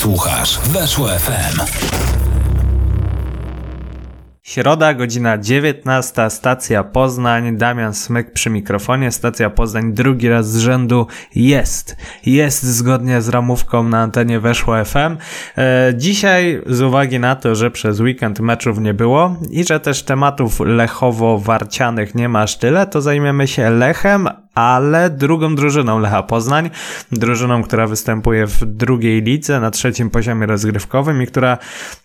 Słuchasz Weszło FM. Środa, godzina 19, stacja Poznań, Damian Smyk przy mikrofonie, stacja Poznań drugi raz z rzędu jest, jest zgodnie z ramówką na antenie Weszło FM. E, dzisiaj z uwagi na to, że przez weekend meczów nie było i że też tematów lechowo-warcianych nie ma aż tyle, to zajmiemy się Lechem, ale drugą drużyną Lecha Poznań, drużyną, która występuje w drugiej lidze na trzecim poziomie rozgrywkowym i która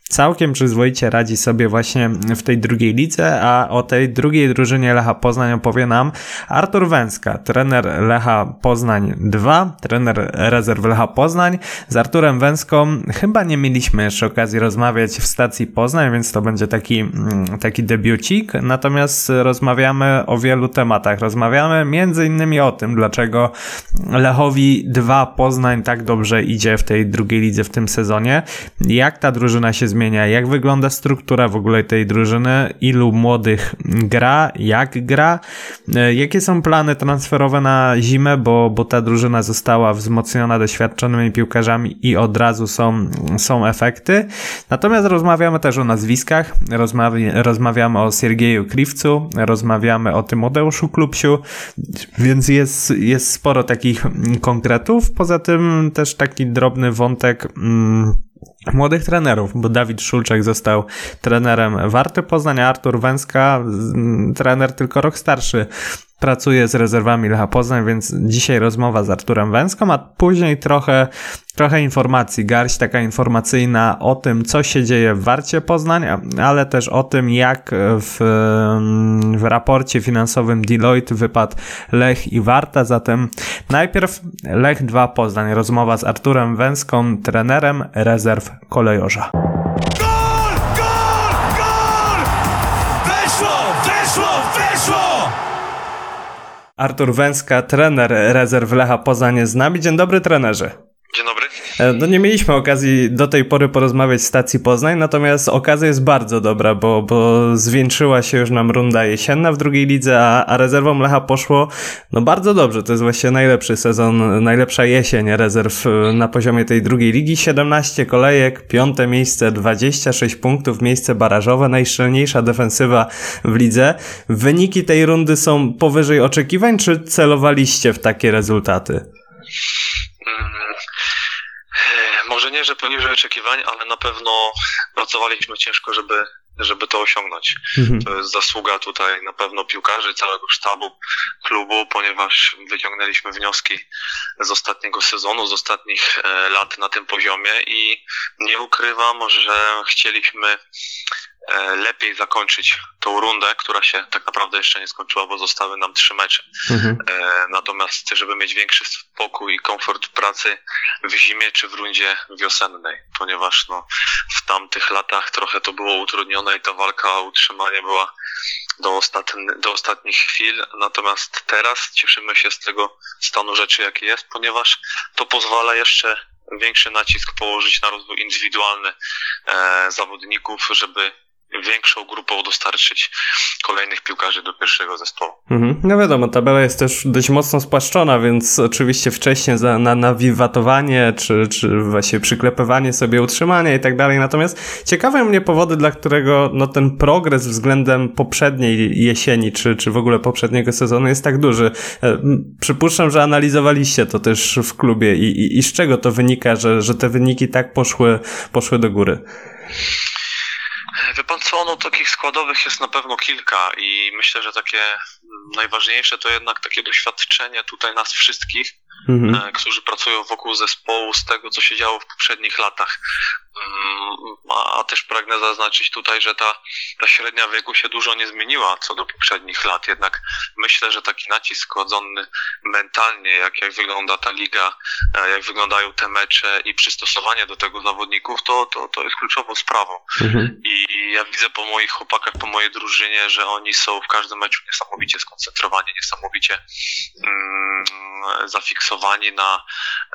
całkiem przyzwoicie radzi sobie właśnie w tej drugiej lidze, a o tej drugiej drużynie Lecha Poznań opowie nam Artur Węska, trener Lecha Poznań 2, trener rezerw Lecha Poznań. Z Arturem Węską chyba nie mieliśmy jeszcze okazji rozmawiać w stacji Poznań, więc to będzie taki, mm, taki debiucik, natomiast rozmawiamy o wielu tematach. Rozmawiamy między innymi o tym, dlaczego Lechowi 2 Poznań tak dobrze idzie w tej drugiej lidze w tym sezonie, jak ta drużyna się zmienia, jak wygląda struktura w ogóle tej drużyny, ilu młodych gra, jak gra, e, jakie są plany transferowe na zimę, bo, bo ta drużyna została wzmocniona doświadczonymi piłkarzami i od razu są, są efekty. Natomiast rozmawiamy też o nazwiskach, rozmawi rozmawiamy o Siergieju Kriwcu, rozmawiamy o Tymodeuszu Klubsiu, więc jest, jest sporo takich konkretów. Poza tym też taki drobny wątek. Mm, młodych trenerów, bo Dawid Szulczek został trenerem Warty Poznania, Artur Węska, trener tylko rok starszy pracuje z rezerwami Lecha Poznań, więc dzisiaj rozmowa z Arturem Węską, a później trochę, trochę informacji, garść taka informacyjna o tym, co się dzieje w Warcie Poznań, ale też o tym, jak w, w raporcie finansowym Deloitte wypadł Lech i Warta. Zatem najpierw Lech 2 Poznań, rozmowa z Arturem Węską, trenerem rezerw kolejorza. Artur Węska, trener rezerw Lecha Poznań jest z nami. Dzień dobry trenerze. Dzień dobry. E, no nie mieliśmy okazji do tej pory porozmawiać z stacji Poznań, natomiast okazja jest bardzo dobra, bo, bo zwieńczyła się już nam runda jesienna w drugiej lidze, a, a rezerwom Lecha poszło no bardzo dobrze. To jest właśnie najlepszy sezon, najlepsza jesień rezerw e, na poziomie tej drugiej ligi. 17 kolejek, piąte miejsce, 26 punktów, miejsce barażowe, najszczelniejsza defensywa w lidze. Wyniki tej rundy są powyżej oczekiwań, czy celowaliście w takie rezultaty? Mm, może nie, że poniżej oczekiwań, ale na pewno pracowaliśmy ciężko, żeby, żeby to osiągnąć. Mhm. To jest zasługa tutaj na pewno piłkarzy, całego sztabu klubu, ponieważ wyciągnęliśmy wnioski z ostatniego sezonu, z ostatnich e, lat na tym poziomie i nie ukrywam, że chcieliśmy lepiej zakończyć tą rundę, która się tak naprawdę jeszcze nie skończyła, bo zostały nam trzy mecze. Mhm. E, natomiast, żeby mieć większy spokój i komfort pracy w zimie czy w rundzie wiosennej, ponieważ no, w tamtych latach trochę to było utrudnione i ta walka o utrzymanie była do, ostatni, do ostatnich chwil. Natomiast teraz cieszymy się z tego stanu rzeczy, jaki jest, ponieważ to pozwala jeszcze większy nacisk położyć na rozwój indywidualny e, zawodników, żeby większą grupą dostarczyć kolejnych piłkarzy do pierwszego zespołu. Mhm. No wiadomo, tabela jest też dość mocno spłaszczona, więc oczywiście wcześniej za, na nawiwatowanie, czy, czy właśnie przyklepywanie sobie utrzymania i tak dalej. Natomiast ciekawe mnie powody, dla którego no, ten progres względem poprzedniej jesieni, czy, czy w ogóle poprzedniego sezonu jest tak duży. E, przypuszczam, że analizowaliście to też w klubie i, i, i z czego to wynika, że, że te wyniki tak poszły, poszły do góry. Wie pan co, no takich składowych jest na pewno kilka i myślę, że takie najważniejsze to jednak takie doświadczenie tutaj nas wszystkich, mhm. E, którzy pracują wokół zespołu z tego, co się działo w poprzednich latach. Mm, a też pragnę zaznaczyć tutaj, że ta, ta średnia wieku się dużo nie zmieniła co do poprzednich lat. Jednak myślę, że taki nacisk kładzony mentalnie, jak, jak wygląda ta liga, e, jak wyglądają te mecze i przystosowanie do tego zawodników, to, to, to jest kluczową sprawą. Mhm. I ja widzę po moich chłopakach, po mojej drużynie, że oni są w każdym meczu niesamowicie skoncentrowani, niesamowicie mm, zafiksowani na,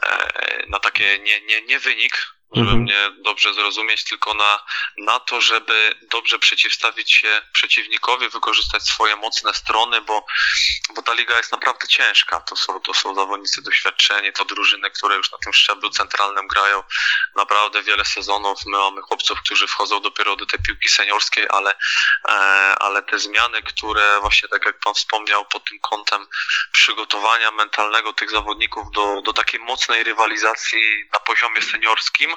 e, na takie nie, nie, nie wynik, żeby mhm. mnie dobrze zrozumieć, tylko na, na to, żeby dobrze przeciwstawić się przeciwnikowi, wykorzystać swoje mocne strony, bo, bo ta liga jest naprawdę ciężka. To są, to są zawodnicy doświadczeni, to drużyny, które już na tym szczeblu centralnym grają naprawdę wiele sezonów. My mamy chłopców, którzy wchodzą dopiero do tej piłki seniorskiej, ale, e, ale te zmiany, które właśnie tak jak Pan wspomniał, pod tym kątem przygotowania mentalnego tych zawodników do, do takiej mocnej rywalizacji na poziomie seniorskim,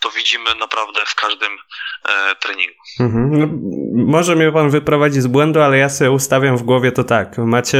to widzimy naprawdę w każdym e, treningu. Mhm. No, może mnie pan wyprowadzić z błędu, ale ja sobie ustawiam w głowie to tak. Macie,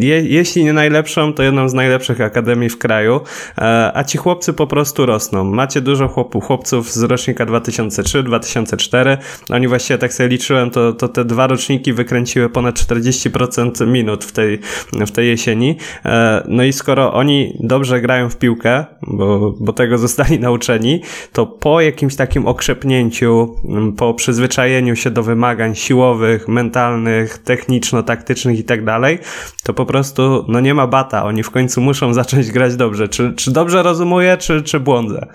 je, jeśli nie najlepszą, to jedną z najlepszych akademii w kraju, e, a ci chłopcy po prostu rosną. Macie dużo chłopów, chłopców z rocznika 2003-2004. Oni właściwie, tak sobie liczyłem, to, to te dwa roczniki wykręciły ponad 40% minut w tej, w tej jesieni. E, no i skoro oni dobrze grają w piłkę, bo, bo tego zostali nauczeni, to po jakimś takim okrzepnięciu, po przyzwyczajeniu się do wymagań siłowych, mentalnych, techniczno-taktycznych i tak dalej, to po prostu no nie ma bata. Oni w końcu muszą zacząć grać dobrze. Czy, czy dobrze rozumuję, czy, czy błądzę?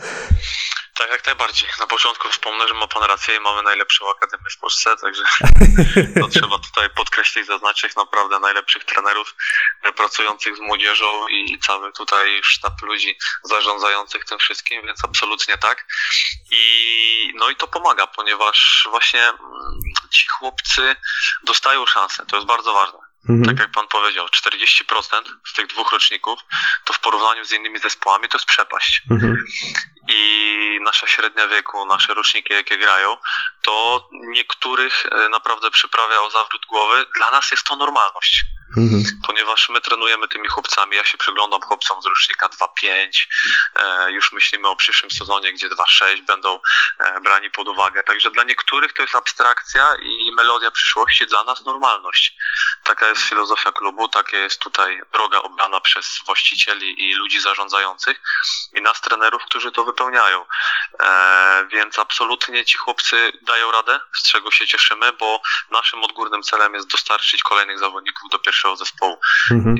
Najbardziej. Na początku wspomnę, że ma pan rację i mamy najlepszą akademię w Polsce, także to trzeba tutaj podkreślić, zaznaczyć naprawdę najlepszych trenerów pracujących z młodzieżą i cały tutaj sztab ludzi zarządzających tym wszystkim, więc absolutnie tak. I no i to pomaga, ponieważ właśnie mm, ci chłopcy dostają szansę, to jest bardzo ważne. Mhm. Tak jak pan powiedział, 40% z tych dwóch roczników to w porównaniu z innymi zespołami to jest przepaść. Mhm. I nasza średnia wieku, nasze roczniki, jakie grają, to niektórych e, naprawdę przyprawia o zawrót głowy. Dla nas jest to normalność. Mhm. Ponieważ my trenujemy tymi chłopcami, ja się przyglądam chłopcom z rocznika 2-5, e, już myślimy o przyszłym sezonie, gdzie 2-6 będą e, brani pod uwagę. Także dla niektórych to jest abstrakcja i melodia przyszłości, dla nas normalność. Taka jest filozofia klubu, taka jest tutaj droga obrana przez właścicieli i ludzi zarządzających i nas trenerów, którzy to wypełniają. E, więc absolutnie ci chłopcy dają radę, z czego się cieszymy, bo naszym odgórnym celem jest dostarczyć kolejnych zawodników do pierwszego pierwszego zespołu. Mhm.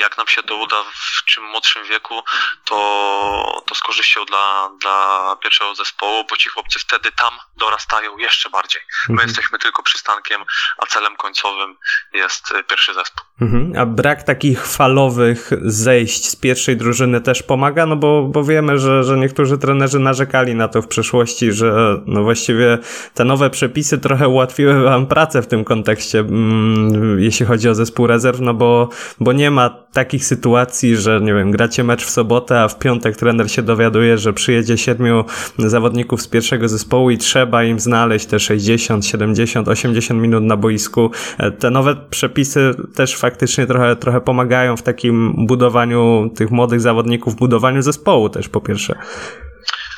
Jak nam się to uda w czym młodszym wieku, to, to z korzyścią dla, dla pierwszego zespołu, bo ci chłopcy wtedy tam dorastają jeszcze bardziej. My mhm. jesteśmy tylko przystankiem, a celem końcowym jest pierwszy zespół. Mhm. A brak takich falowych zejść z pierwszej drużyny też pomaga, no bo, bo wiemy, że, że niektórzy trenerzy narzekali na to w przeszłości, że no właściwie te nowe przepisy trochę ułatwiły wam pracę w tym kontekście, mm, jeśli chodzi o zespół rezerw, no bo, bo nie ma takich sytuacji, że nie wiem, gracie mecz w sobotę, a w piątek trener się dowiaduje, że przyjedzie siedmiu zawodników z pierwszego zespołu i trzeba im znaleźć te 60, 70, 80 minut na boisku. E, te nowe przepisy też faktycznie trochę, trochę pomagają w takim budowaniu tych młodych zawodników, budowaniu zespołu też po pierwsze.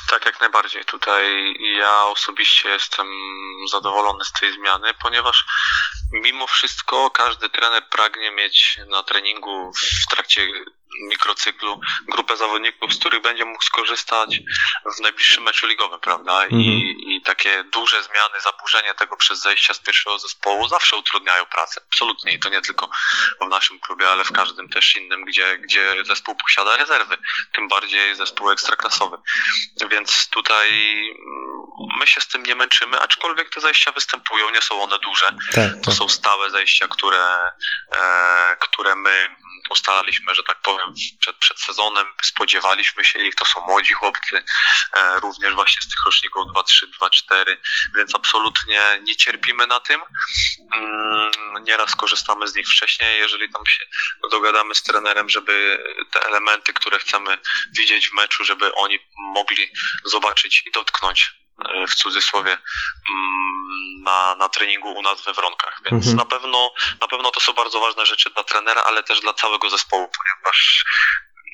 Tak, jak najbardziej. Tutaj ja osobiście jestem zadowolony z tej zmiany, ponieważ mimo wszystko każdy trener pragnie mieć na treningu w trakcie mikrocyklu grupę zawodników, z których będzie mógł skorzystać w najbliższym meczu ligowym, prawda? I, mhm. I takie duże zmiany, zaburzenie tego przez zejścia z pierwszego zespołu zawsze utrudniają pracę. Absolutnie. I to nie tylko w naszym klubie, ale w każdym też innym, gdzie, gdzie zespół posiada rezerwy. Tym bardziej zespół ekstraklasowy. Więc tutaj my się z tym nie męczymy, aczkolwiek te zejścia występują, nie są one duże. Tak, to tak. są stałe zejścia, które, e, które my ustalaliśmy, że tak powiem, przed, przed sezonem, spodziewaliśmy się ich, to są młodzi chłopcy, e, również właśnie z tych roczników 2-3, 2-4, więc absolutnie nie cierpimy na tym. Mm, nieraz korzystamy z nich wcześniej, jeżeli tam się dogadamy z trenerem, żeby te elementy, które chcemy widzieć w meczu, żeby oni mogli zobaczyć i dotknąć w cudzysłowie mm, na, na treningu u nas we Wronkach. Więc mhm. na, pewno, na pewno to są bardzo ważne rzeczy dla trenera, ale też dla całego zespołu, ponieważ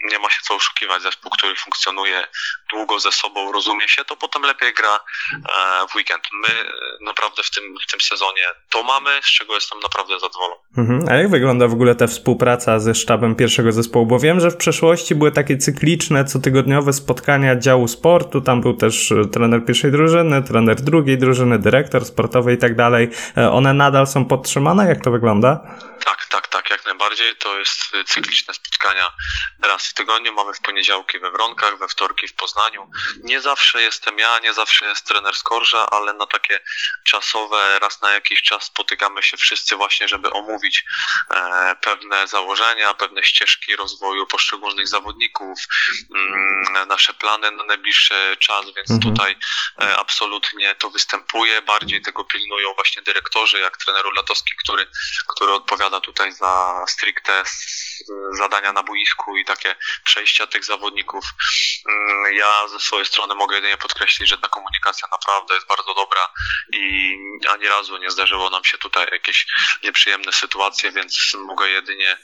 nie ma się co oszukiwać. Zespół, który funkcjonuje długo ze sobą, rozumie się, to potem lepiej gra e, w weekend. My naprawdę w tym, w tym sezonie to mamy, z czego jestem naprawdę zadowolony. Mhm. A jak wygląda w ogóle ta współpraca ze sztabem pierwszego zespołu? Bo wiem, że w przeszłości były takie cykliczne, cotygodniowe spotkania działu sportu. Tam był też e, trener pierwszej drużyny, trener drugiej drużyny, dyrektor sportowy i tak dalej. E, one nadal są podtrzymane? Jak to wygląda? Tak, tak, tak, jak najbardziej. To jest cykliczne spotkania raz w tygodniu. Mamy w poniedziałki we Wronkach, we wtorki w Poznaniu. Nie zawsze jestem ja, nie zawsze jest trener Skorża, ale na takie czasowe, raz na jakiś czas spotykamy się wszyscy właśnie, żeby omówić e, pewne założenia, pewne ścieżki rozwoju poszczególnych zawodników, mm, nasze plany na najbliższy czas, więc mhm. tutaj e, absolutnie to występuje. Bardziej tego pilnują właśnie dyrektorzy, jak trener Latowski, który, który odpowiada tutaj za stricte zadania na boisku i takie przejścia tych zawodników. Mm, ja ze swojej strony mogę jedynie podkreślić, że ta komunikacja naprawdę jest bardzo dobra i ani razu nie zdarzyło nam się tutaj jakieś nieprzyjemne sytuacje, więc mogę jedynie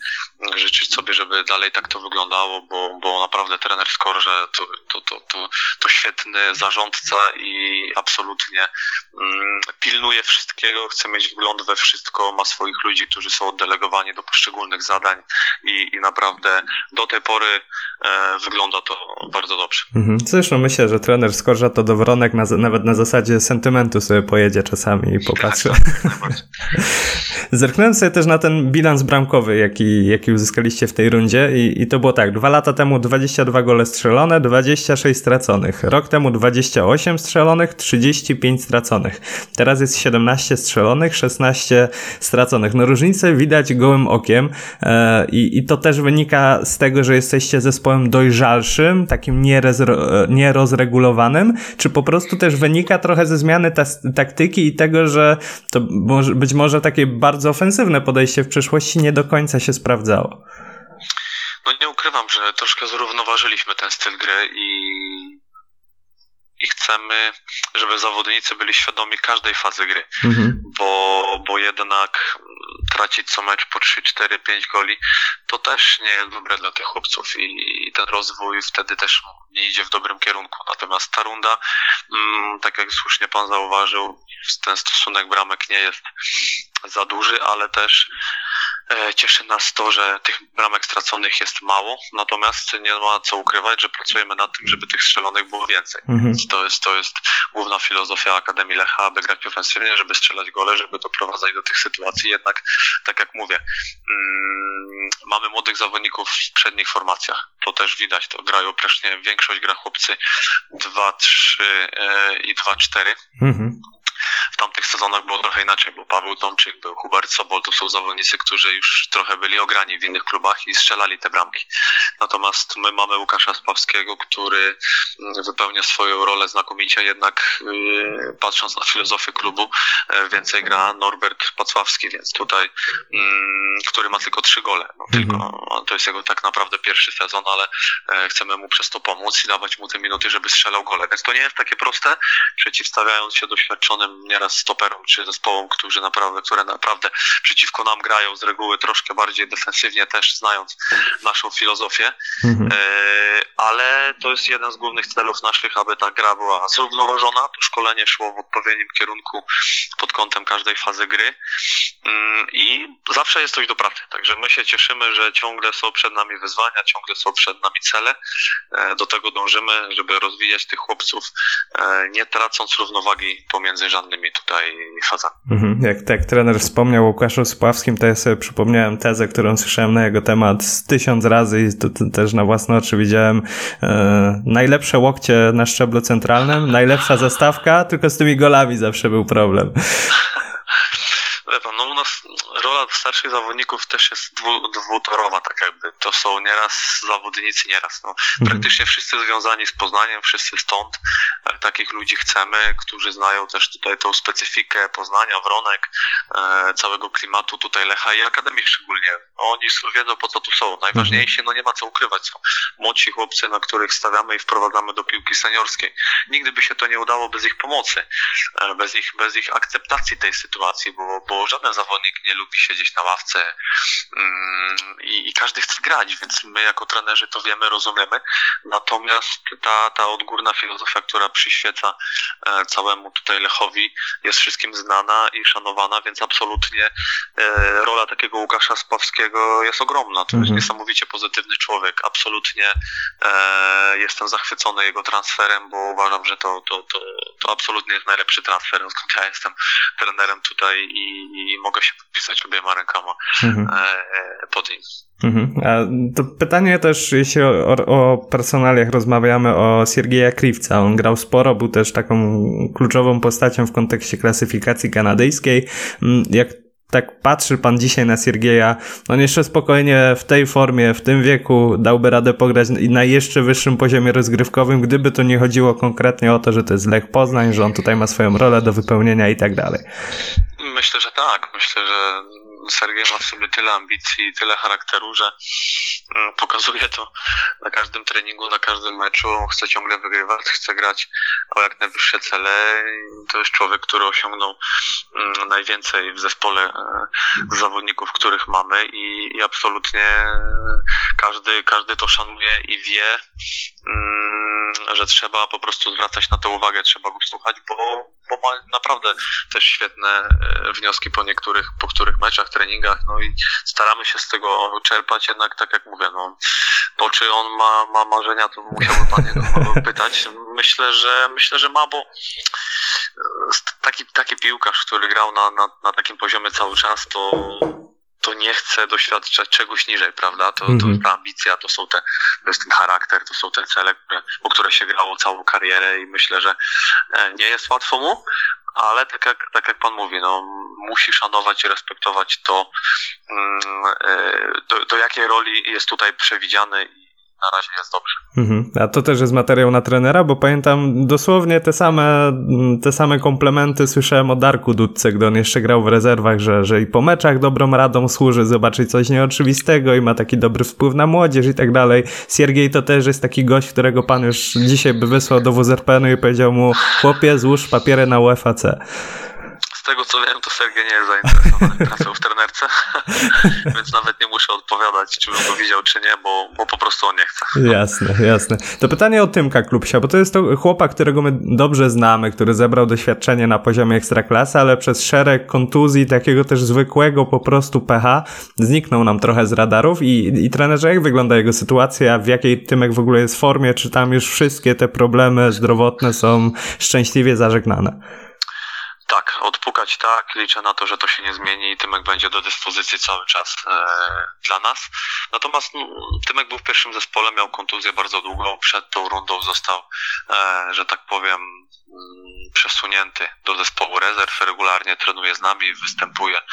życzyć sobie, żeby dalej tak to wyglądało, bo, bo naprawdę trener Skorże to, to, to, to, to świetny zarządca i absolutnie mm, pilnuje wszystkiego, chce mieć wgląd we wszystko, ma swoich ludzi, którzy są oddelegowani do poszczególnych zadań i, i naprawdę do tej pory e, wygląda to bardzo dobrze. Mhm. Zresztą myślę, że trener Skorża to dowronek na, nawet na zasadzie sentymentu sobie pojedzie czasami i popatrzy. Tak, tak, Zerknąłem sobie też na ten bilans bramkowy, jaki, jaki uzyskaliście w tej rundzie i, i to było tak, dwa lata temu 22 gole strzelone, 26 straconych. Rok temu 28 strzelonych, 35 straconych. Teraz jest 17 strzelonych, 16 straconych. No różnicę widać gołym okiem e, i, i to też wynika z tego, że jesteście zespołem dojrzalszym, takim nierozregulowanym, czy po prostu też wynika trochę ze zmiany ta, taktyki i tego, że to być może takie bardzo ofensywne podejście w przyszłości nie do końca się sprawdzało. No nie ukrywam, że troszkę zrównoważyliśmy ten styl gry i i chcemy, żeby zawodnicy byli świadomi każdej fazy gry, mhm. bo, bo jednak tracić co mecz po 3, 4, 5 goli, to też nie jest dobre dla tych chłopców i, i ten rozwój wtedy też nie idzie w dobrym kierunku. Natomiast ta runda, mm, tak jak słusznie pan zauważył, ten stosunek bramek nie jest za duży, ale też cieszy nas to, że tych bramek straconych jest mało, natomiast nie ma co ukrywać, że pracujemy nad tym, żeby tych strzelonych było więcej. Mhm. To, jest, to jest główna filozofia Akademii Lecha, aby grać ofensywnie, żeby strzelać gole, żeby doprowadzać do tych sytuacji. Jednak, tak jak mówię, mm, mamy młodych zawodników w przednich formacjach. To też widać, to grają praktycznie większość gra chłopcy 2-3 e, i 2-4. Mhm. W tamtych sezonach było trochę inaczej, bo Paweł Tomczyk, był Hubert Sobol, to są zawodnicy, którzy już trochę byli ograni w innych klubach i strzelali te bramki. Natomiast my mamy Łukasza Spawskiego, który mm, wypełnia swoją rolę znakomicie, jednak yy, patrząc na filozofię klubu, yy, więcej gra Norbert Pacławski, więc tutaj, yy, który ma tylko trzy gole. No, tylko, to jest jego tak naprawdę pierwszy sezon, ale e, chcemy mu przez to pomóc i dawać mu te minuty, żeby strzelał gole. Więc to nie jest takie proste, przeciwstawiając się doświadczonym nieraz stoperom czy zespołom, którzy naprawdę, które naprawdę przeciwko nam grają z reguły troszkę bardziej defensywnie też znając naszą filozofię. Mhm. E, ale to jest jeden z głównych celów naszych, aby ta gra była zrównoważona, to szkolenie szło w odpowiednim kierunku pod kątem każdej fazy gry i zawsze jest coś do pracy. Także my się cieszymy, że ciągle są przed nami wyzwania, ciągle są przed nami cele. E, do tego dążymy, żeby rozwijać tych chłopców, e, nie tracąc równowagi pomiędzy żadnymi tutaj fazami. Mhm. Jak, tak trener wspomniał o Łukaszu Spławskim, to ja sobie przypomniałem tezę, którą słyszałem na jego temat tysiąc razy i to, to też na własne oczy widziałem. E, najlepsze łokcie na szczeblu centralnym, najlepsza zastawka, tylko z tymi golami zawsze był problem. No rola starszych zawodników też jest dwu, dwutorowa, tak jakby. To są nieraz zawodnicy, nieraz. No. Mhm. Praktycznie wszyscy związani z Poznaniem, wszyscy stąd. Takich ludzi chcemy, którzy znają też tutaj tą specyfikę Poznania, Wronek, e, całego klimatu tutaj Lecha i Akademii szczególnie. Oni wiedzą po co tu są. Najważniejsi, no nie ma co ukrywać, są młodsi chłopcy, na których stawiamy i wprowadzamy do piłki seniorskiej. Nigdy by się to nie udało bez ich pomocy, e, bez ich, bez ich akceptacji tej sytuacji, bo, bo żaden zawodnik nie lubi siedzieć na ławce mm, i, i każdy chce grać, więc my jako trenerzy to wiemy, rozumiemy. Natomiast ta, ta odgórna filozofia, która przyświeca e, całemu tutaj Lechowi jest wszystkim znana i szanowana, więc absolutnie e, rola takiego Łukasza Spawskiego jest ogromna. To mhm. jest niesamowicie pozytywny człowiek. Absolutnie e, jestem zachwycony jego transferem, bo uważam, że to, to, to, to absolutnie jest najlepszy transfer, odkąd ja jestem trenerem tutaj i, i mogę się podpisać obiema rękoma mhm. E, pod nim. Mhm. A to pytanie też, jeśli o, o personaliach rozmawiamy, o Siergieja Kriwca. On grał sporo, był też taką kluczową postacią w kontekście klasyfikacji kanadyjskiej. Mm, jak tak patrzy pan dzisiaj na Siergieja, on jeszcze spokojnie w tej formie, w tym wieku dałby radę pograć na jeszcze wyższym poziomie rozgrywkowym, gdyby to nie chodziło konkretnie o to, że to jest Lech Poznań, że on tutaj ma swoją rolę do wypełnienia i tak dalej. Myślę, że tak. Myślę, że Sergiej ma w sobie tyle ambicji i tyle charakteru, że mm, pokazuje to na każdym treningu, na każdym meczu. Chce ciągle wygrywać, chce grać o jak najwyższe cele. To jest człowiek, który osiągnął mm, najwięcej w zespole e, zawodników, których mamy i, i absolutnie każdy, każdy to szanuje i wie, mm, że trzeba po prostu zwracać na to uwagę, trzeba go słuchać, bo, bo ma naprawdę też świetne e, wnioski po niektórych, po których meczach, treningach, no i staramy się z tego czerpać, jednak tak jak mówię, no, to czy on ma, ma marzenia, to musiałby pan jego pytać. Myślę, że myślę, że ma, bo taki, taki piłkarz, który grał na, na, na takim poziomie cały czas, to to nie chce doświadczać czegoś niżej, prawda? To, mm -hmm. to jest ta ambicja, to są te, to jest ten charakter, to są te cele, po które się grało całą karierę i myślę, że e, nie jest łatwo mu, ale tak jak, tak jak pan mówi, no, musi szanować i respektować to, mm, e, do, do jakiej roli jest tutaj przewidziany na razie jest dobrze. Mhm. A to też jest materiał na trenera, bo pamiętam dosłownie te same, te same komplementy słyszałem o Darku Dudce, gdy on jeszcze grał w rezerwach, że, że i po meczach dobrą radą służy zobaczyć coś nieoczywistego i ma taki dobry wpływ na młodzież i tak dalej. Siergiej to też jest taki gość, którego pan już dzisiaj by wysłał do WZRPN-u i powiedział mu chłopie złóż papiery na UFAC z tego co wiem, to Sergiej nie jest zainteresowany pracą w trenerce, więc nawet nie muszę odpowiadać, czy bym go widział, czy nie, bo, bo po prostu on nie chce. Jasne, jasne. To pytanie o Tymka Klubsia, bo to jest to chłopak, którego my dobrze znamy, który zebrał doświadczenie na poziomie ekstraklasy, ale przez szereg kontuzji, takiego też zwykłego po prostu pH, zniknął nam trochę z radarów i, i trenerze, jak wygląda jego sytuacja, w jakiej Tymek w ogóle jest w formie, czy tam już wszystkie te problemy zdrowotne są szczęśliwie zażegnane? Tak, odpukać tak, liczę na to, że to się nie zmieni i Tymek będzie do dyspozycji cały czas e, dla nas. Natomiast no, Tymek był w pierwszym zespole, miał kontuzję bardzo długo, przed tą rundą został, e, że tak powiem, mm, przesunięty do zespołu rezerw, regularnie trenuje z nami, występuje e,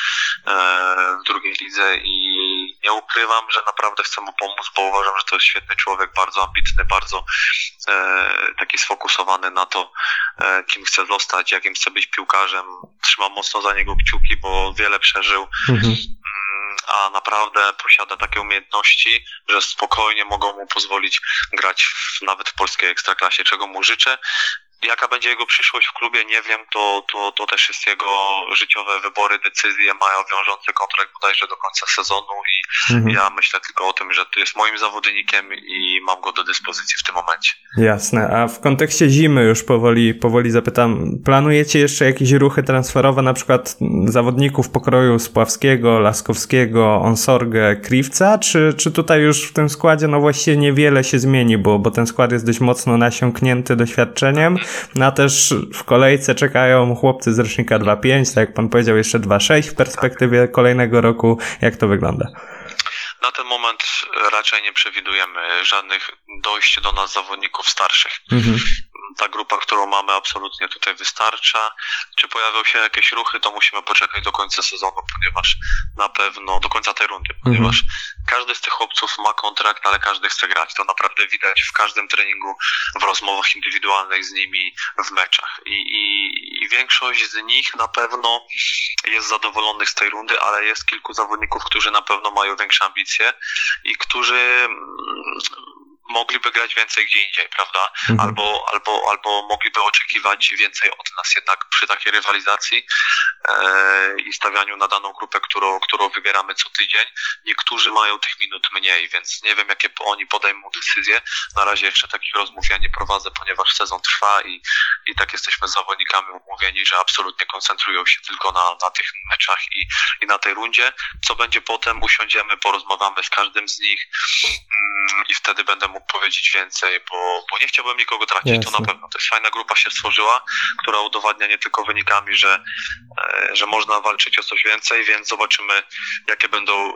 w drugiej lidze i nie ukrywam, że naprawdę chcę mu pomóc, bo uważam, że to jest świetny człowiek, bardzo ambitny, bardzo e, taki sfokusowany na to, e, kim chce zostać, jakim chce być piłkarzem. Trzymam mocno za niego kciuki, bo wiele przeżył. Mhm mm, a naprawdę posiada takie umiejętności, że spokojnie mogą mu pozwolić grać w, nawet w polskiej ekstraklasie, czego mu życzę. Jaka będzie jego przyszłość w klubie, nie wiem, to, to, to też jest jego życiowe wybory, decyzje, mają wiążący kontrakt bodajże do końca sezonu i mhm. ja myślę tylko o tym, że jest moim zawodnikiem i mam go do dyspozycji w tym momencie. Jasne, a w kontekście zimy już powoli, powoli zapytam, planujecie jeszcze jakieś ruchy transferowe, na przykład zawodników pokroju Spławskiego, Laskowskiego, Onsorgę, Kriwca, czy, czy tutaj już w tym składzie no właściwie niewiele się zmieni, bo, bo ten skład jest dość mocno nasiąknięty doświadczeniem, a też w kolejce czekają chłopcy z rocznika 2.5, tak jak pan powiedział, jeszcze 2.6 w perspektywie kolejnego roku. Jak to wygląda? Na ten moment raczej nie przewidujemy żadnych dojść do nas zawodników starszych. Mhm ta grupa, którą mamy, absolutnie tutaj wystarcza. Czy pojawią się jakieś ruchy, to musimy poczekać do końca sezonu, ponieważ na pewno, do końca tej rundy, mhm. ponieważ każdy z tych chłopców ma kontrakt, ale każdy chce grać. To naprawdę widać w każdym treningu, w rozmowach indywidualnych z nimi, w meczach. I, i, i większość z nich na pewno jest zadowolonych z tej rundy, ale jest kilku zawodników, którzy na pewno mają większe ambicje i którzy mm, mogliby grać więcej gdzie indziej, prawda? Mhm. Albo, albo, albo mogliby oczekiwać więcej od nas jednak przy takiej rywalizacji e, i stawianiu na daną grupę, którą, którą wybieramy co tydzień. Niektórzy mają tych minut mniej, więc nie wiem, jakie oni podejmą decyzje. Na razie jeszcze takich rozmów ja nie prowadzę, ponieważ sezon trwa i, i tak jesteśmy z zawodnikami umówieni, że absolutnie koncentrują się tylko na, na tych meczach i, i na tej rundzie. Co będzie potem, usiądziemy, porozmawiamy z każdym z nich mm, i wtedy będę mógł mógł powiedzieć więcej, bo, bo nie chciałbym nikogo tracić, Jasne. to na pewno. To jest fajna grupa się stworzyła, która udowadnia nie tylko wynikami, że, e, że można walczyć o coś więcej, więc zobaczymy, jakie będą e,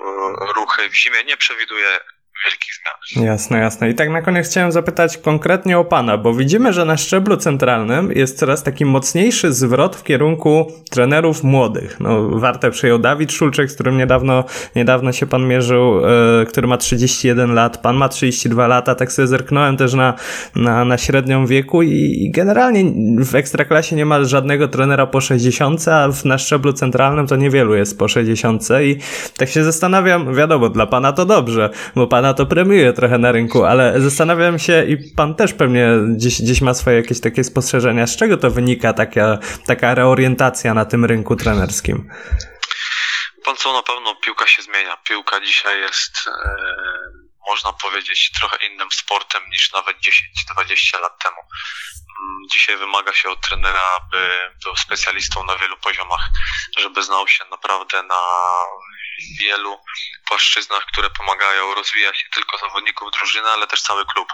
ruchy w zimie. Nie przewiduję wielkich zmian. Jasne, jasne. I tak na koniec chciałem zapytać konkretnie o Pana, bo widzimy, że na szczeblu centralnym jest coraz taki mocniejszy zwrot w kierunku trenerów młodych. No, warte przyjął Dawid Szulczek, z którym niedawno, niedawno się Pan mierzył, e, który ma 31 lat, Pan ma 32 lata, tak sobie zerknąłem też na, na, na średnią wieku i, i generalnie w Ekstraklasie nie ma żadnego trenera po 60, a na szczeblu centralnym to niewielu jest po 60 i tak się zastanawiam, wiadomo, dla Pana to dobrze, bo Pana to premiuje trochę na rynku, ale zastanawiam się i pan też pewnie gdzieś, gdzieś ma swoje jakieś takie spostrzeżenia, z czego to wynika taka, taka reorientacja na tym rynku trenerskim? Pan co, na pewno piłka się zmienia. Piłka dzisiaj jest, e, można powiedzieć, trochę innym sportem niż nawet 10-20 lat temu. Mm, dzisiaj wymaga się od trenera, aby był specjalistą na wielu poziomach, żeby znał się naprawdę na wielu płaszczyznach, które pomagają rozwijać nie tylko zawodników drużyny, ale też cały klub.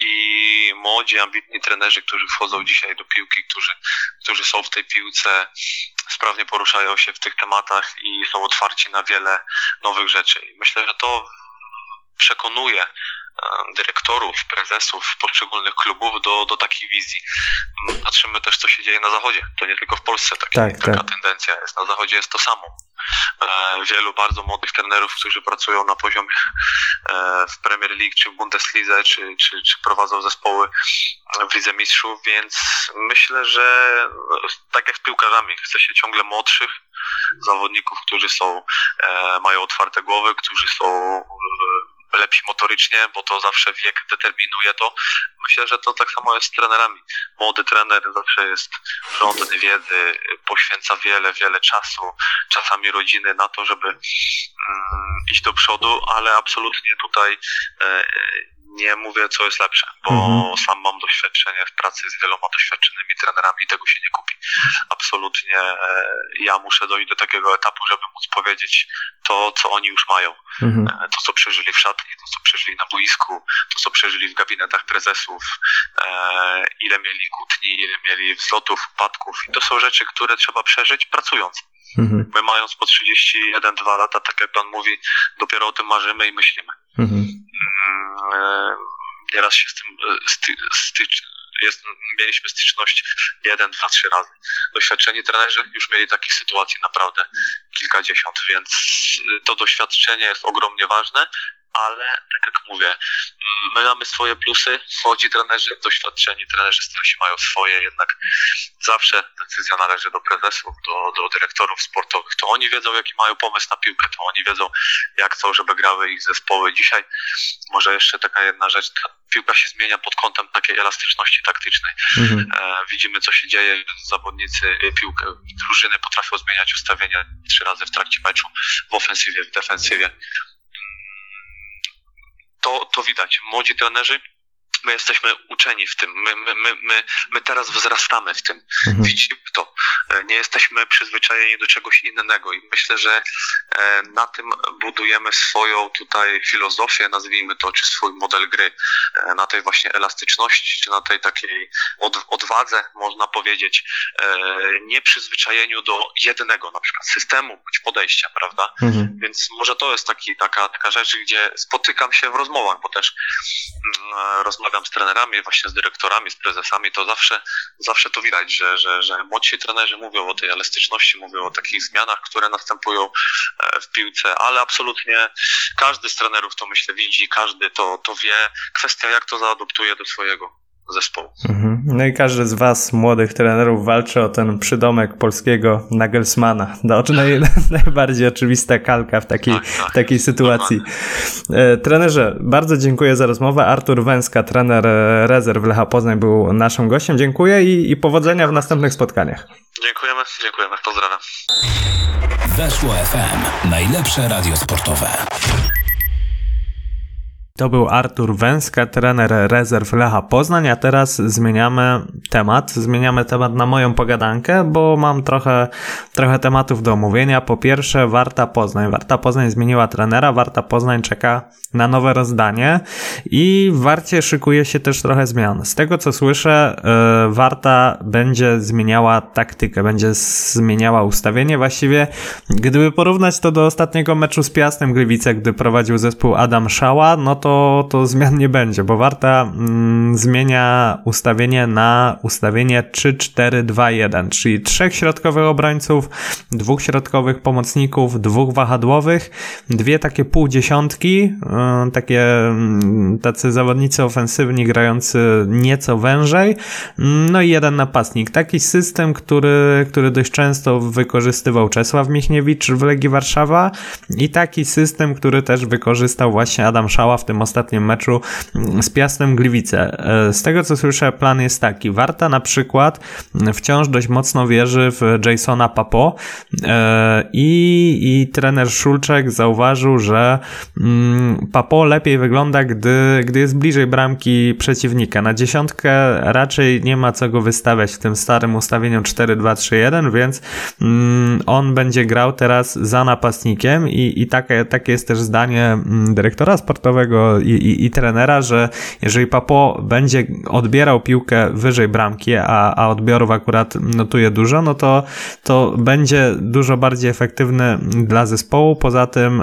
I młodzi, ambitni trenerzy, którzy wchodzą dzisiaj do piłki, którzy, którzy są w tej piłce, sprawnie poruszają się w tych tematach i są otwarci na wiele nowych rzeczy. I myślę, że to przekonuje dyrektorów, prezesów poszczególnych klubów do, do takiej wizji. Patrzymy też, co się dzieje na Zachodzie. To nie tylko w Polsce taki, tak, taka tak. tendencja jest. Na Zachodzie jest to samo. E, wielu bardzo młodych trenerów, którzy pracują na poziomie e, w Premier League, czy w Bundeslidze, czy, czy, czy prowadzą zespoły w Lidze Mistrzów, więc myślę, że tak jak z piłkarzami, chce się ciągle młodszych zawodników, którzy są, e, mają otwarte głowy, którzy są lepsi motorycznie, bo to zawsze wiek determinuje to. Myślę, że to tak samo jest z trenerami. Młody trener zawsze jest rządny wiedzy, poświęca wiele, wiele czasu, czasami rodziny na to, żeby mm, iść do przodu, ale absolutnie tutaj e, nie mówię, co jest lepsze, bo mhm. sam mam doświadczenie w pracy z wieloma doświadczonymi trenerami i tego się nie kupi. Absolutnie e, ja muszę dojść do takiego etapu, żeby móc powiedzieć to, co oni już mają. Mhm. E, to, co przeżyli w szatni, to, co przeżyli na boisku, to, co przeżyli w gabinetach prezesów, e, ile mieli kłótni, ile mieli wzlotów, upadków. I to są rzeczy, które trzeba przeżyć pracując. Mhm. My mając po 31-2 lata, tak jak pan mówi, dopiero o tym marzymy i myślimy. Mhm. Nieraz się z tym e, sty, jest, mieliśmy styczność jeden, dwa, trzy razy. Doświadczeni trenerzy już mieli takich sytuacji naprawdę kilkadziesiąt, więc to doświadczenie jest ogromnie ważne ale tak jak mówię, my mamy swoje plusy, młodzi trenerzy, doświadczeni trenerzy starsi mają swoje, jednak zawsze decyzja należy do prezesów, do, do dyrektorów sportowych. To oni wiedzą, jaki mają pomysł na piłkę, to oni wiedzą, jak chcą, żeby grały ich zespoły. Dzisiaj może jeszcze taka jedna rzecz, piłka się zmienia pod kątem takiej elastyczności taktycznej. Mhm. E, widzimy, co się dzieje, zawodnicy piłkę, drużyny potrafią zmieniać ustawienia trzy razy w trakcie meczu, w ofensywie, w defensywie to, to widać. Młodzi trenerzy my jesteśmy uczeni w tym, my, my, my, my, my teraz wzrastamy w tym, mhm. widzimy to. E, nie jesteśmy przyzwyczajeni do czegoś innego i myślę, że na tym budujemy swoją tutaj filozofię, nazwijmy to, czy swój model gry, e, na tej właśnie elastyczności, czy na tej takiej od, odwadze, można powiedzieć, nieprzyzwyczajeniu do jednego na przykład systemu, bądź podejścia, prawda? Mhm. Więc może to jest taki, taka, taka rzecz, gdzie spotykam się w rozmowach, bo też mm, rozmawiam z trenerami, właśnie z dyrektorami, z prezesami, to zawsze, zawsze to widać, że, że, że młodsi trenerzy mówią o tej elastyczności, mówią o takich zmianach, które następują e, w piłce, ale absolutnie każdy z trenerów to myślę widzi, każdy to, to wie. Kwestia, jak to zaadoptuje do swojego zespołu. Mhm. No i każdy z Was, młodych trenerów, walczy o ten przydomek polskiego Nagelsmana. No, naj, najbardziej oczywista kalka w takiej, tak, tak. W takiej sytuacji. E, trenerze, bardzo dziękuję za rozmowę. Artur Węska, trener e, rezerw Lecha Poznań, był naszym gościem. Dziękuję i, i powodzenia w następnych spotkaniach. Dziękujemy, dziękujemy. Pozdrawiam. Weszło FM. Najlepsze radio sportowe. To był Artur Węska, trener rezerw Lecha Poznań, a teraz zmieniamy temat. Zmieniamy temat na moją pogadankę, bo mam trochę, trochę tematów do omówienia. Po pierwsze, Warta Poznań. Warta Poznań zmieniła trenera, Warta Poznań czeka na nowe rozdanie i w Warcie szykuje się też trochę zmian. Z tego co słyszę, yy, Warta będzie zmieniała taktykę, będzie zmieniała ustawienie. Właściwie, gdyby porównać to do ostatniego meczu z Piastem Gliwice, gdy prowadził zespół Adam Szała, no to, to zmian nie będzie, bo Warta mm, zmienia ustawienie na ustawienie 3-4-2-1, czyli trzech środkowych obrońców, dwóch środkowych pomocników, dwóch wahadłowych, dwie takie półdziesiątki, yy, takie yy, tacy zawodnicy ofensywni grający nieco wężej, yy, no i jeden napastnik. Taki system, który, który dość często wykorzystywał Czesław Michniewicz w Legii Warszawa i taki system, który też wykorzystał właśnie Adam Szała w tym ostatnim meczu mm, z Piastem Gliwice. E, z tego co słyszę, plan jest taki. Warta na przykład wciąż dość mocno wierzy w Jasona Papo e, i, i trener Szulczek zauważył, że mm, Papo lepiej wygląda, gdy, gdy jest bliżej bramki przeciwnika. Na dziesiątkę raczej nie ma co go wystawiać w tym starym ustawieniu 4-2-3-1, więc mm, on będzie grał teraz za napastnikiem i, i takie, takie jest też zdanie dyrektora sportowego i, i, i trenera, że jeżeli Papo będzie odbierał piłkę wyżej bramki, a, a odbiorów akurat notuje dużo, no to, to będzie dużo bardziej efektywny dla zespołu. Poza tym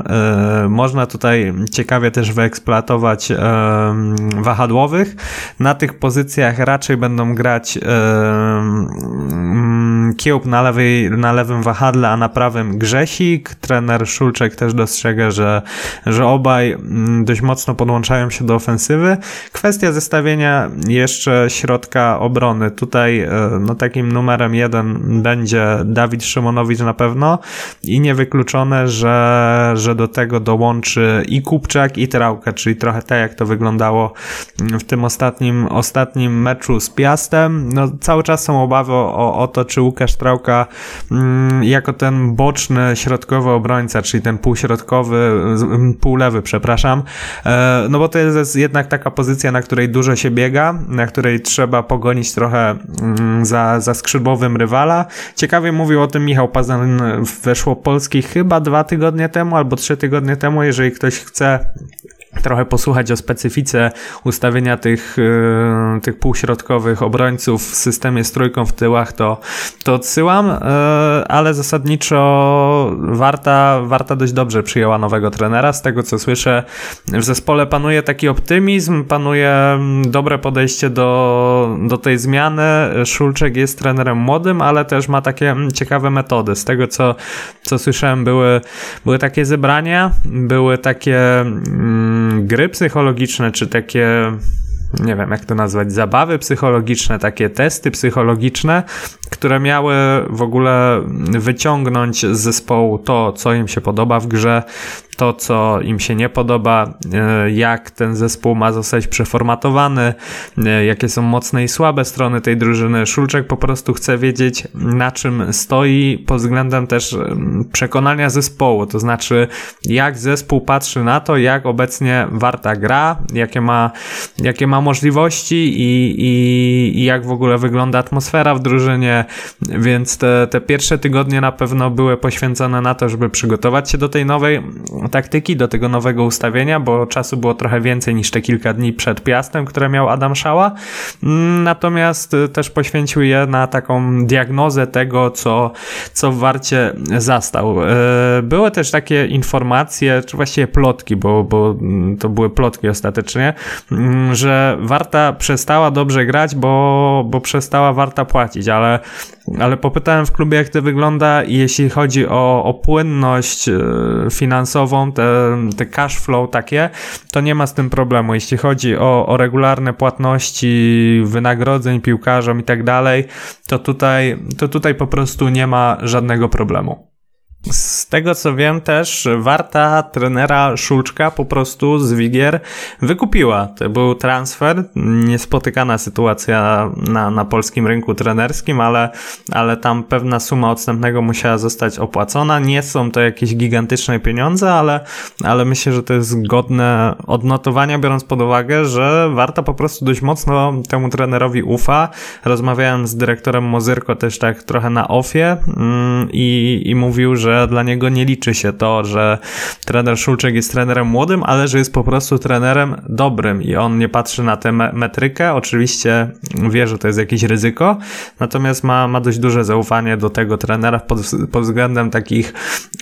y, można tutaj ciekawie też wyeksploatować y, wahadłowych. Na tych pozycjach raczej będą grać y, Kiełb na, lewej, na lewym wahadle, a na prawym Grzesik. Trener Szulczek też dostrzega, że, że obaj mm, dość mocno podłączają się do ofensywy. Kwestia zestawienia jeszcze środka obrony. Tutaj e, no, takim numerem jeden będzie Dawid Szymonowicz na pewno i niewykluczone, że, że do tego dołączy i Kupczak i Trałka, czyli trochę tak jak to wyglądało w tym ostatnim, ostatnim meczu z Piastem. No, cały czas są obawy o, o to, czy Łukasz Trałka mm, jako ten boczny środkowy obrońca, czyli ten półśrodkowy, półlewy, przepraszam, e, no bo to jest jednak taka pozycja, na której dużo się biega, na której trzeba pogonić trochę mm, za, za skrzydłowym rywala. Ciekawie mówił o tym Michał Pazan weszło Polski chyba dwa tygodnie temu albo trzy tygodnie temu. Jeżeli ktoś chce trochę posłuchać o specyfice ustawienia tych, yy, tych półśrodkowych obrońców w systemie z trójką w tyłach, to, to odsyłam, yy, ale zasadniczo Warta, Warta dość dobrze przyjęła nowego trenera. Z tego co słyszę, w zespole panuje taki optymizm, panuje dobre podejście do, do tej zmiany. Szulczek jest trenerem młodym, ale też ma takie ciekawe metody. Z tego co, co słyszałem, były, były takie zebrania, były takie. Gry psychologiczne, czy takie nie wiem jak to nazwać, zabawy psychologiczne, takie testy psychologiczne, które miały w ogóle wyciągnąć z zespołu to, co im się podoba w grze, to, co im się nie podoba, e, jak ten zespół ma zostać przeformatowany, e, jakie są mocne i słabe strony tej drużyny. Szulczek po prostu chce wiedzieć, na czym stoi pod względem też przekonania zespołu, to znaczy jak zespół patrzy na to, jak obecnie Warta gra, jakie ma, jakie ma możliwości i, i, i jak w ogóle wygląda atmosfera w drużynie, więc te, te pierwsze tygodnie na pewno były poświęcone na to, żeby przygotować się do tej nowej taktyki, do tego nowego ustawienia, bo czasu było trochę więcej niż te kilka dni przed Piastem, które miał Adam Szała. Mm, natomiast y, też poświęcił je na taką diagnozę tego, co, co w Warcie zastał. Y, były też takie informacje, czy właściwie plotki, bo, bo to były plotki ostatecznie, mm, że Warta przestała dobrze grać, bo, bo przestała Warta płacić, ale ale popytałem w klubie, jak to wygląda jeśli chodzi o, o płynność e, te, te cash flow takie, to nie ma z tym problemu. Jeśli chodzi o, o regularne płatności, wynagrodzeń piłkarzom i tak dalej, to tutaj, to tutaj po prostu nie ma żadnego problemu. Z tego co wiem też Warta trenera Szulczka po prostu z Wigier wykupiła. To był transfer, niespotykana sytuacja na, na polskim rynku trenerskim, ale, ale tam pewna suma odstępnego musiała zostać opłacona. Nie są to jakieś gigantyczne pieniądze, ale, ale myślę, że to jest godne odnotowania, biorąc pod uwagę, że Warta po prostu dość mocno temu trenerowi ufa. Rozmawiałem z dyrektorem Mozyrko też tak trochę na ofie mm, i, i mówił, że że dla niego nie liczy się to, że trener Szulczek jest trenerem młodym, ale że jest po prostu trenerem dobrym i on nie patrzy na tę metrykę. Oczywiście wie, że to jest jakieś ryzyko, natomiast ma, ma dość duże zaufanie do tego trenera pod, pod względem takich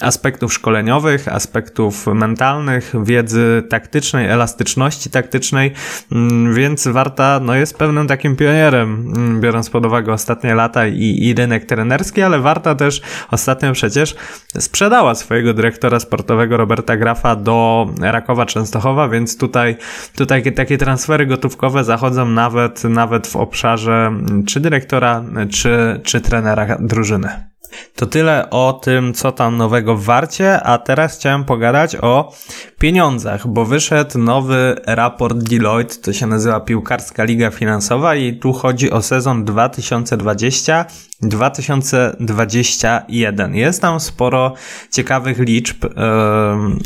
aspektów szkoleniowych, aspektów mentalnych, wiedzy taktycznej, elastyczności taktycznej, mm, więc Warta no, jest pewnym takim pionierem, mm, biorąc pod uwagę ostatnie lata i, i rynek trenerski, ale Warta też ostatnio przecież sprzedała swojego dyrektora sportowego Roberta Grafa do Rakowa Częstochowa, więc tutaj, tutaj takie transfery gotówkowe zachodzą nawet, nawet w obszarze czy dyrektora, czy, czy trenera drużyny. To tyle o tym, co tam nowego w Warcie, a teraz chciałem pogadać o pieniądzach, bo wyszedł nowy raport Deloitte, to się nazywa Piłkarska Liga Finansowa i tu chodzi o sezon 2020 2021. Jest tam sporo ciekawych liczb.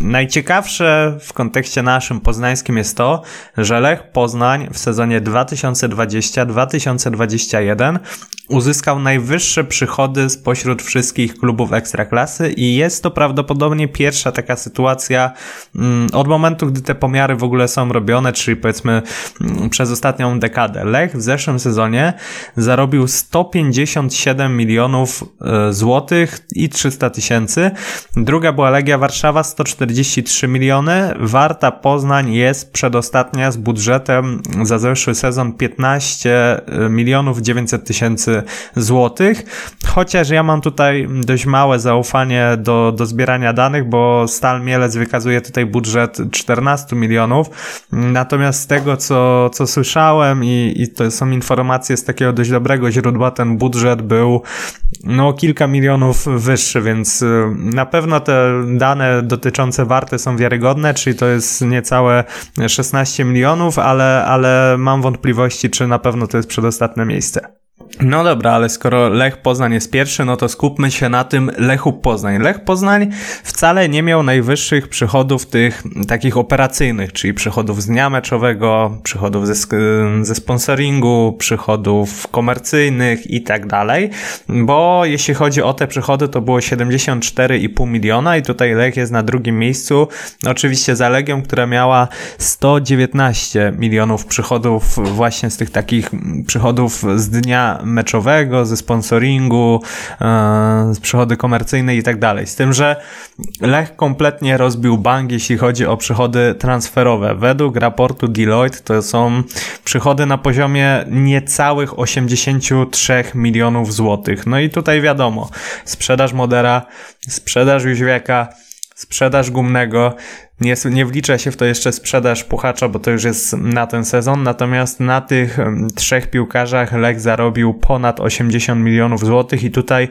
Najciekawsze w kontekście naszym poznańskim jest to, że Lech Poznań w sezonie 2020-2021 uzyskał najwyższe przychody spośród wszystkich klubów ekstraklasy i jest to prawdopodobnie pierwsza taka sytuacja od momentu, gdy te pomiary w ogóle są robione, czyli powiedzmy mm, przez ostatnią dekadę. Lech w zeszłym sezonie zarobił 157 milionów e, złotych i 300 tysięcy. Druga była Legia Warszawa 143 miliony. Warta Poznań jest przedostatnia z budżetem za zeszły sezon 15 milionów 900 tysięcy złotych. Chociaż ja mam tutaj dość małe zaufanie do, do zbierania danych, bo Stal Mielec wykazuje tutaj budżet 14 milionów. Natomiast z tego, co, co słyszałem i, i to są informacje z takiego dość dobrego źródła, ten budżet był no kilka milionów wyższy, więc y, na pewno te dane dotyczące warty są wiarygodne, czyli to jest niecałe 16 milionów, ale, ale mam wątpliwości, czy na pewno to jest przedostatnie miejsce. No dobra, ale skoro Lech Poznań jest pierwszy, no to skupmy się na tym Lechu Poznań. Lech Poznań wcale nie miał najwyższych przychodów tych takich operacyjnych, czyli przychodów z dnia meczowego, przychodów ze, ze sponsoringu, przychodów komercyjnych i tak dalej, bo jeśli chodzi o te przychody, to było 74,5 miliona i tutaj Lech jest na drugim miejscu, oczywiście za Legią, która miała 119 milionów przychodów właśnie z tych takich przychodów z dnia meczowego, ze sponsoringu, z e, przychody komercyjne i tak dalej. Z tym, że Lech kompletnie rozbił bank, jeśli chodzi o przychody transferowe. Według raportu Deloitte to są przychody na poziomie niecałych 83 milionów złotych. No i tutaj wiadomo, sprzedaż Modera, sprzedaż Jóźwiaka, sprzedaż Gumnego, nie, nie wlicza się w to jeszcze sprzedaż Puchacza, bo to już jest na ten sezon, natomiast na tych trzech piłkarzach Lech zarobił ponad 80 milionów złotych i tutaj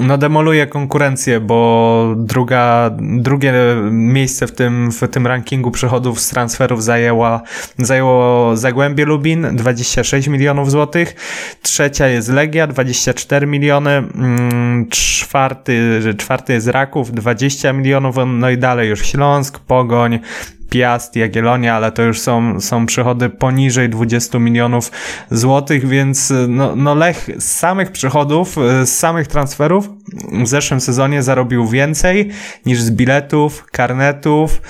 no demoluje konkurencję, bo druga, drugie miejsce w tym, w tym rankingu przychodów z transferów zajęła, zajęło Zagłębie Lubin 26 milionów złotych, trzecia jest Legia 24 miliony, mm, czwarty, czwarty jest Raków 20 milionów, no i dalej już Śląsk, Pogoń, Piast, Jagiellonia, ale to już są, są przychody poniżej 20 milionów złotych, więc no, no Lech z samych przychodów, z samych transferów w zeszłym sezonie zarobił więcej niż z biletów, karnetów,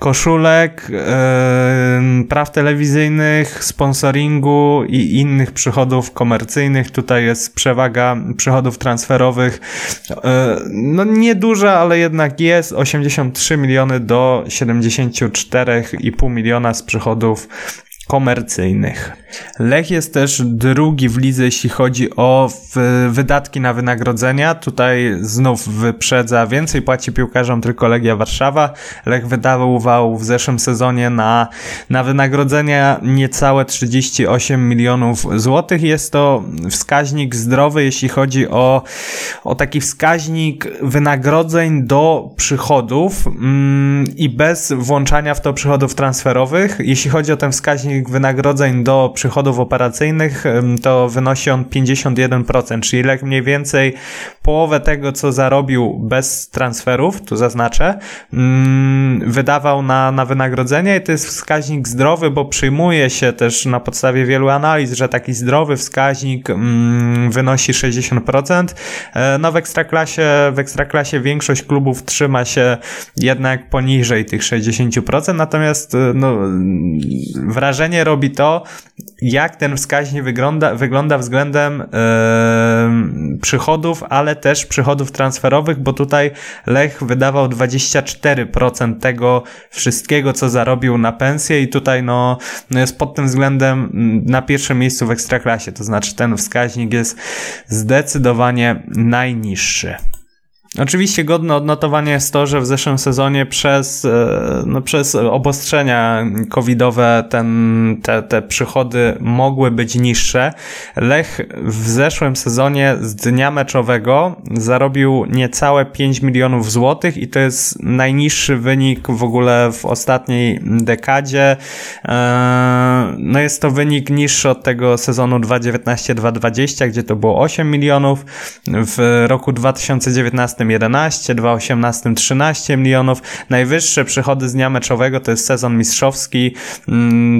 koszulek, yy, praw telewizyjnych, sponsoringu i innych przychodów komercyjnych. Tutaj jest przewaga przychodów transferowych. Yy, no nieduża, ale jednak jest 83 miliony do 74,5 miliona z przychodów komercyjnych. Lech jest też drugi w lidze, jeśli chodzi o wydatki na wynagrodzenia. Tutaj znów wyprzedza, więcej płaci piłkarzom tylko Legia Warszawa. Lech wydawał w zeszłym sezonie na, na wynagrodzenia niecałe 38 milionów złotych. Jest to wskaźnik zdrowy, jeśli chodzi o, o taki wskaźnik wynagrodzeń do przychodów mm, i bez włączania w to przychodów transferowych. Jeśli chodzi o ten wskaźnik wynagrodzeń do przychodów operacyjnych, to wynosi on 51%, czyli jak mniej więcej połowę tego, co zarobił bez transferów, tu zaznaczę, mm, wydawał na, na wynagrodzenia i to jest wskaźnik zdrowy, bo przyjmuje się też na podstawie wielu analiz, że taki zdrowy wskaźnik mm, wynosi 60%. E, no w ekstraklasie, w ekstraklasie większość klubów trzyma się jednak poniżej tych 60%, natomiast e, no, wrażenie robi to, jak ten wskaźnik wygląda, wygląda względem yy, przychodów, ale też przychodów transferowych, bo tutaj Lech wydawał 24% tego wszystkiego, co zarobił na pensję i tutaj no, no jest pod tym względem na pierwszym miejscu w ekstraklasie, to znaczy ten wskaźnik jest zdecydowanie najniższy. Oczywiście godne odnotowania jest to, że w zeszłym sezonie przez, e, no przez obostrzenia covidowe ten, te, te przychody mogły być niższe. Lech w zeszłym sezonie z dnia meczowego zarobił niecałe 5 milionów złotych i to jest najniższy wynik w ogóle w ostatniej dekadzie. E, no jest to wynik niższy od tego sezonu 2019-2020, gdzie to było 8 milionów. W roku 2019 11, 2018 13 milionów. Najwyższe przychody z dnia meczowego to jest sezon mistrzowski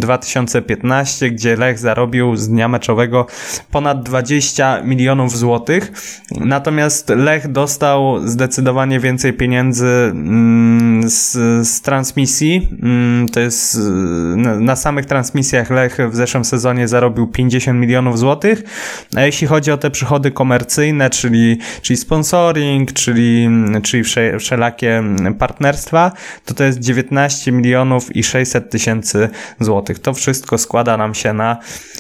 2015, mm, gdzie Lech zarobił z dnia meczowego ponad 20 milionów złotych. Natomiast Lech dostał zdecydowanie więcej pieniędzy mm, z, z transmisji. Mm, to jest na samych transmisjach Lech w zeszłym sezonie zarobił 50 milionów złotych. A jeśli chodzi o te przychody komercyjne, czyli, czyli sponsoring, czy czyli, czyli wszelakie partnerstwa, to to jest 19 milionów i 600 tysięcy złotych. To wszystko składa nam się na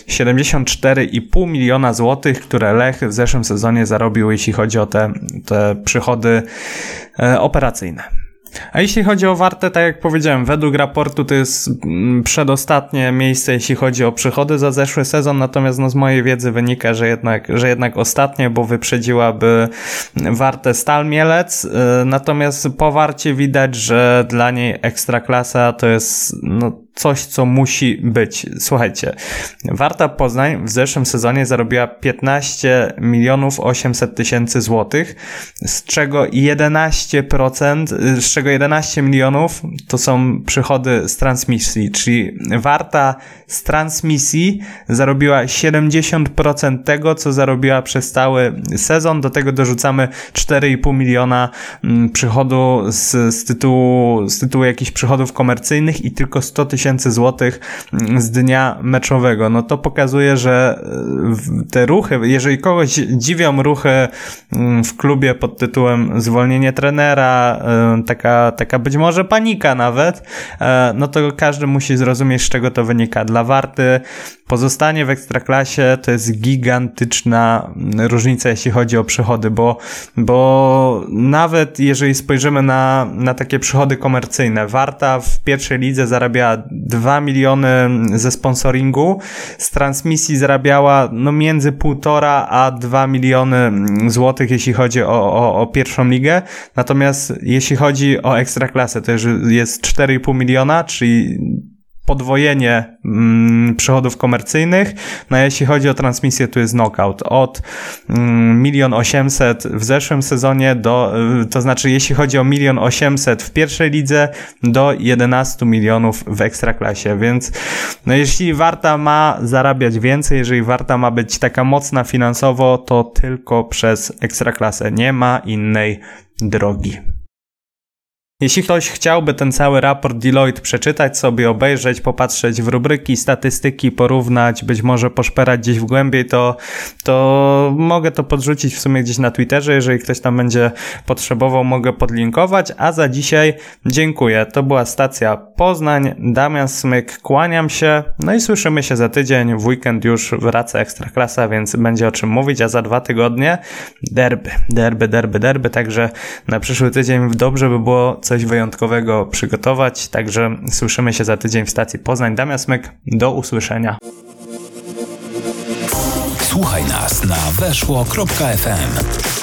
74,5 miliona złotych, które Lech w zeszłym sezonie zarobił, jeśli chodzi o te, te przychody e, operacyjne. A jeśli chodzi o Wartę, tak jak powiedziałem, według raportu to jest mm, przedostatnie miejsce, jeśli chodzi o przychody za zeszły sezon, natomiast no z mojej wiedzy wynika, że jednak, że jednak ostatnie, bo wyprzedziłaby Wartę Stal Mielec, y, natomiast po Warcie widać, że dla niej Ekstraklasa to jest no, coś, co musi być. Słuchajcie, Warta Poznań w zeszłym sezonie zarobiła 15 milionów 800 tysięcy złotych, z czego 11%, z czego 11 milionów to są przychody z transmisji, czyli Warta z transmisji zarobiła 70% tego, co zarobiła przez cały sezon. Do tego dorzucamy 4,5 miliona mm, przychodu z, z, tytułu, z tytułu jakichś przychodów komercyjnych i tylko 100 tysięcy tysięcy złotych mm, z dnia meczowego. No to pokazuje, że e, te ruchy, jeżeli kogoś dziwią ruchy mm, w klubie pod tytułem zwolnienie trenera, e, taka, taka być może panika nawet, e, no to każdy musi zrozumieć, z czego to wynika. Dla Warty pozostanie w ekstraklasie to jest gigantyczna różnica, jeśli chodzi o przychody, bo, bo nawet jeżeli spojrzymy na, na takie przychody komercyjne, Warta w pierwszej lidze zarabia 2 miliony ze sponsoringu, z transmisji zarabiała no między 1,5 a 2 miliony złotych, jeśli chodzi o, o, o pierwszą ligę, natomiast jeśli chodzi o ekstraklasę, to już jest 4,5 miliona, czyli podwojenie mm, przychodów komercyjnych. No jeśli chodzi o transmisję, tu jest knockout. Od mm, milion osiemset w zeszłym sezonie do, y, to znaczy jeśli chodzi o milion osiemset w pierwszej lidze do 11 milionów w ekstraklasie, więc no jeśli Warta ma zarabiać więcej, jeżeli Warta ma być taka mocna finansowo, to tylko przez ekstraklasę. Nie ma innej drogi. Jeśli ktoś chciałby ten cały raport Deloitte przeczytać sobie, obejrzeć, popatrzeć w rubryki, statystyki, porównać, być może poszperać gdzieś w głębiej, to, to mogę to podrzucić w sumie gdzieś na Twitterze. Jeżeli ktoś tam będzie potrzebował, mogę podlinkować. A za dzisiaj dziękuję. To była stacja Poznań. Damian Smyk, kłaniam się. No i słyszymy się za tydzień. W weekend już wraca Ekstraklasa, więc będzie o czym mówić. A za dwa tygodnie derby, derby, derby, derby. Także na przyszły tydzień dobrze by było coś wyjątkowego przygotować. Także słyszymy się za tydzień w stacji Poznań. Damian Smyk, do usłyszenia. Słuchaj nas na weszło.fm.